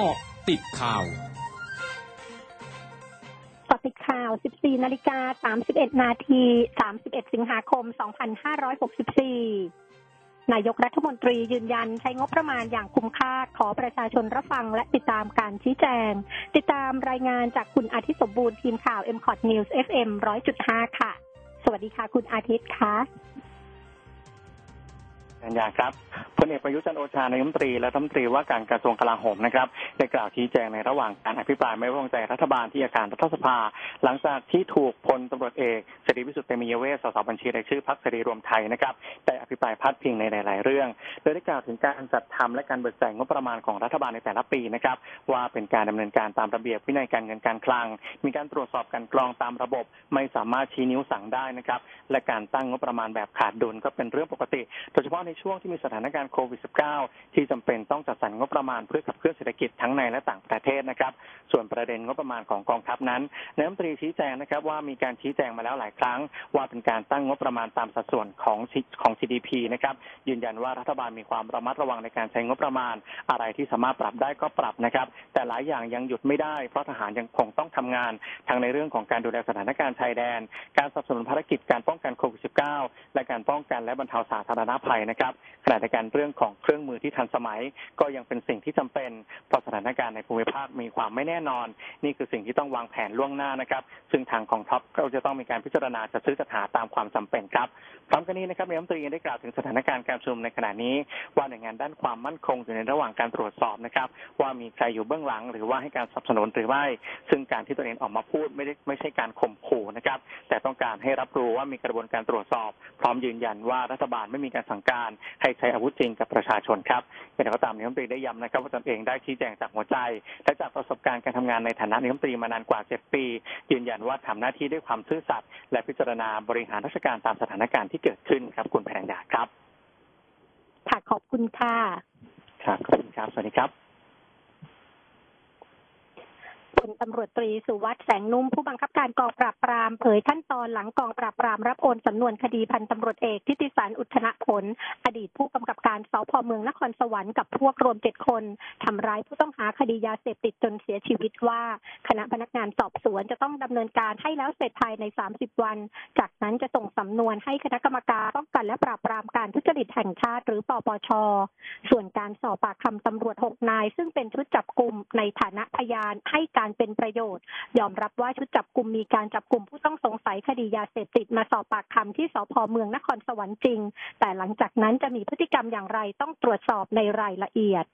เกาะติดข่าวกติดข่าว 14 นาฬิกา 31 นาที 31 สิงหาคม 2564นายกรัฐมนตรียืนยันใช้งบประมาณอย่างคุ้มค่าขอประชาชนรับฟังและติดตามการชี้แจง ติดตามรายงานจากคุณอาทิตย์สมบูรณ์ทีมข่าว m c o t News FM 100.5 ค่ะ สวัสดีค่ะ คุณอาทิตย์คะกัญญาครับพลเอกประยุทธ์จันโอชานายมนตรีและรัฐมนตรีว่าการกระทรวงกลาโหมนะครับได้กล่าวชี้แจงในระหว่างการอภิปรายไม่ไว้วางใจรัฐบาลที่อาคารรัฐสภา หลังจากที่ถูกพลตำรวจเอกเสรีพิสุทธิ์เตมียเวสสสบัญชีรายชื่อพรรคเสรีรวมไทยนะครับได้อภิปรายพาดพิงในหลาย ๆ เรื่องโดยได้กล่าวถึงการจัดทำและการเบิกจ่ายงบประมาณของรัฐบาลในแต่ละปีนะครับว่าเป็นการดำเนินการตามระเบียบวินัยการเงินการคลัง มีการตรวจสอบการกรองตามระบบ ไม่สามารถชี้นิ้วสั่งได้นะครับและการตั้งงบประมาณแบบขาดดุลก็เป็นเรื่องปกติ โดยเฉพาะในช่วงที่มีสถานการณ์โควิด -19 ที่จำเป็นต้องจัดสรรงบประมาณเพื่อขับเคลื่อนเศรษฐกิจทั้งในและต่างประเทศนะครับ ส่วนประเด็นงบประมาณของกองทัพนั้นนายรัฐมนตรีชี้แจงนะครับว่ามีการชี้แจงมาแล้วหลายครั้ง ว่าเป็นการตั้งงบประมาณตามสัดส่วนของของ GDP นะครับยืนยันว่ารัฐบาลมีความระมัดระวังในการใช้งบประมาณ อะไรที่สามารถปรับได้ก็ปรับนะครับ แต่หลายอย่างยังหยุดไม่ได้เพราะทหารยังคงต้องทำงานทั้งในเรื่องของการดูแลสถานการณ์ชายแดน การสนับสนุนภารกิจการป้องกันโควิด -19 และการป้องกันและบรรเทาสาธารณภัยนะครับขณะเดียวกันเรื่องของเครื่องมือที่ทันสมัย ก็ยังเป็นสิ่งที่จำเป็นเพราะสถานการณ์ในภูมิภาคมีความไม่แน่นอน นี่คือสิ่งที่ต้องวางแผนล่วงหน้านะครับ ซึ่งทางของท็อปก็จะต้องมีการพิจารณาจะซื้อจัดหาตามความจำเป็นครับพร้อมกันนี้นะครับนายรัฐมนตรียังได้กล่าวถึงสถานการณ์การชุมในขณะนี้ ว่าหน่วยงานด้านความมั่นคงอยู่ในระหว่างการตรวจสอบนะครับว่ามีใครอยู่เบื้องหลัง หรือว่าให้การสนับสนุนหรือไม่ซึ่งการที่ตัวเองออกมาพูดไม่ได้ไม่ใช่การข่มขู่นะครับแต่ต้องการให้รับรู้ว่ามีกระบวนการตรวจสอบ พร้อมยืนยันว่ารัฐบาลไม่มีการสั่งการให้ใช้อาวุธจริงกับประชาชนครับอย่างไรก็ตามนายรัฐมนตรีได้ย้ำนะครับว่าตนเองได้ชี้แจงจากหัวใจ และจากประสบการณ์การทำงานในฐานะนายรัฐมนตรีมานานกว่า 7 ปี ยืนยันว่าทำหน้าที่ด้วยความซื่อสัตย์และพิจารณาบริหารราชการตามสถานการณ์ที่เกิดขึ้นครับ คุณแพงดาครับค่ะขอบคุณค่ะครับขอบคุณครับสวัสดีครับ พลตำรวจตรีสุวัสด์แสงนุ่มผู้บังคับการกองปราบปรามเผยขั้นตอนหลังกองปราบปรามรับโอนสำนวนคดีพันตำรวจเอกทิติสารอุทธนผล อดีตผู้กำกับการสพเมืองนครสวรรค์กับพวกรวมเจ็ดคนทำร้ายผู้ต้องหาคดียาเสพติดจนเสียชีวิตว่า คณะพนักงานสอบสวนจะต้องดำเนินการให้แล้วเสร็จภายใน 30 วัน จากนั้นจะส่งสำนวนให้คณะกรรมการป้องกันและปราบปรามการทุจริตแห่งชาติหรือปปช ส่วนการสอบปากคำตำรวจหกนาย ซึ่งเป็นชุดจับกลุ่มในฐานะพยานให้การเป็นประโยชน์ ยอมรับว่าชุดจับกลุ่มมีการจับกลุ่มผู้ต้องสงสัยคดียาเสพติดมาสอบปากคำที่สพเมืองนครสวรรค์จริง แต่หลังจากนั้นจะมีพฤติกรรมอย่างไรต้องตรวจสอบในรายละเอียด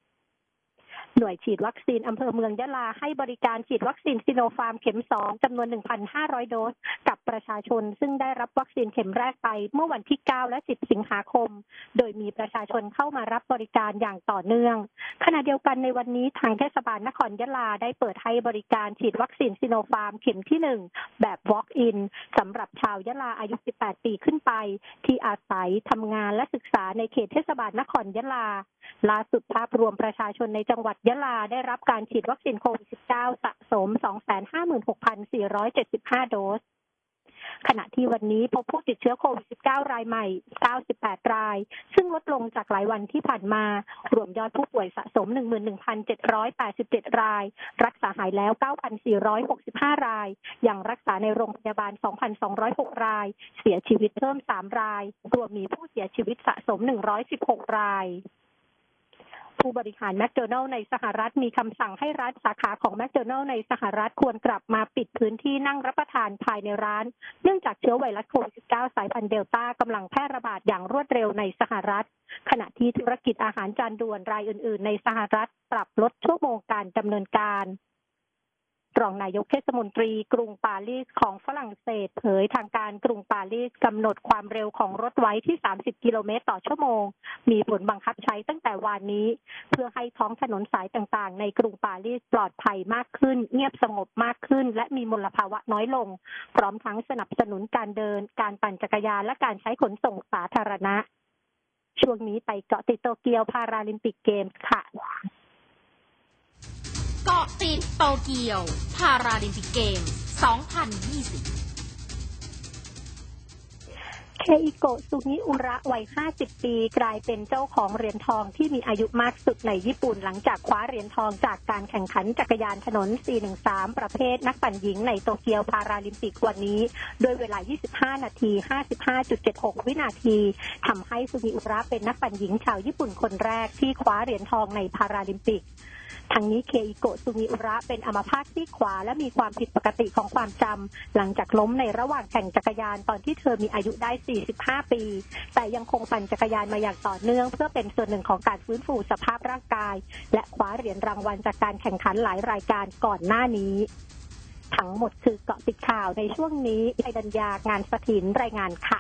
หน่วยฉีดวัคซีนอำเภอเมืองยะลาให้บริการฉีดวัคซีนซิโนฟาร์มเข็ม 2จำนวน 1,500 โดส กับประชาชน ซึ่งได้รับวัคซีนเข็มแรกไปเมื่อวันที่ 9 และ 10 สิงหาคม โดยมีประชาชนเข้ามารับบริการอย่างต่อเนื่อง ขณะเดียวกันในวันนี้ทางเทศบาลนครยะลาได้เปิดให้บริการฉีดวัคซีนซิโนฟาร์มเข็มที่ 1 แบบ Walk-in สำหรับชาวยะลาอายุ 18 ปีขึ้นไป ที่อาศัยทำงานและศึกษาในเขตเทศบาลนครยะลาล่าสุดภาพรวมประชาชนในจังหวัดยะลาได้รับการฉีดวัคซีนโควิด -19 สะสม 256,475 โดส ขณะที่วันนี้พบผู้ติดเชื้อโควิด -19 รายใหม่ 98 ราย ซึ่งลดลงจากหลายวันที่ผ่านมา รวมยอดผู้ป่วยสะสม 11,787 ราย รักษาหายแล้ว 9,465 ราย ยังรักษาในโรงพยาบาล 2,206 ราย เสียชีวิตเพิ่ม 3 ราย รวมมีผู้เสียชีวิตสะสม 116 ราย ผู้บริหารแมคโดนัลล์ในสหรัฐมีคำสั่งให้ร้านสาขาของแมคโดนัลล์ในสหรัฐควรกลับมาปิดพื้นที่นั่งรับประทานภายในร้าน เนื่องจากเชื้อไวรัสโควิด -19 สายพันธุ์เดลต้ากำลังแพร่ระบาดอย่างรวดเร็วในสหรัฐ ขณะที่ธุรกิจอาหารจานด่วนรายอื่น ๆ ในสหรัฐปรับลดชั่วโมงการดำเนินการ รองนายกเทศมนตรีกรุงปารีสของฝรั่งเศส เผยทางการกรุงปารีสกำหนดความเร็วของรถไว้ที่ 30 กิโลเมตรต่อชั่วโมง มีผลบังคับใช้ตั้งแต่วานนี้ เพื่อให้ท้องถนนสายต่างๆ ในกรุงปารีสปลอดภัยมากขึ้น เงียบสงบมากขึ้น และมีมลภาวะน้อยลง พร้อมทั้งสนับสนุนการเดิน การปั่นจักรยานและการใช้ขนส่งสาธารณะ ช่วงนี้ไปเกาะติดโตเกียวพาราลิมปิกเกมส์ค่ะ เกาะติดโตเกียว พาราลิมปิกเกม2020 เคอิโกะซุงิอุระวัย 50 ปี กลายเป็นเจ้าของเหรียญทองที่มีอายุมากสุดในญี่ปุ่น หลังจากคว้าเหรียญทองจากการแข่งขันจักรยานถนน 413 ประเภทนักปั่นหญิงในโตเกียวพาราลิมปิกวันนี้ โดยเวลา 25 นาที 55.76 วินาทีทำให้ซุงิอุระเป็นนักปั่นหญิงชาวญี่ปุ่นคนแรกที่คว้าเหรียญทองในพาราลิมปิกทั้งนี้เคอิโกะซูมิอุระเป็นอัมพาตซี่ขวาและมีความผิดปกติของความจำหลังจากล้มในระหว่างแข่งจักรยานตอนที่เธอมีอายุได้45 ปี แต่ยังคงปั่นจักรยานมาอย่างต่อเนื่อง เพื่อเป็นส่วนหนึ่งของการฟื้นฟูสภาพร่างกาย และคว้าเหรียญรางวัลจากการแข่งขันหลายรายการก่อนหน้านี้ทั้งหมดคือเกาะติดข่าวในช่วงนี้ไอดัญญางานสถินรายงานค่ะ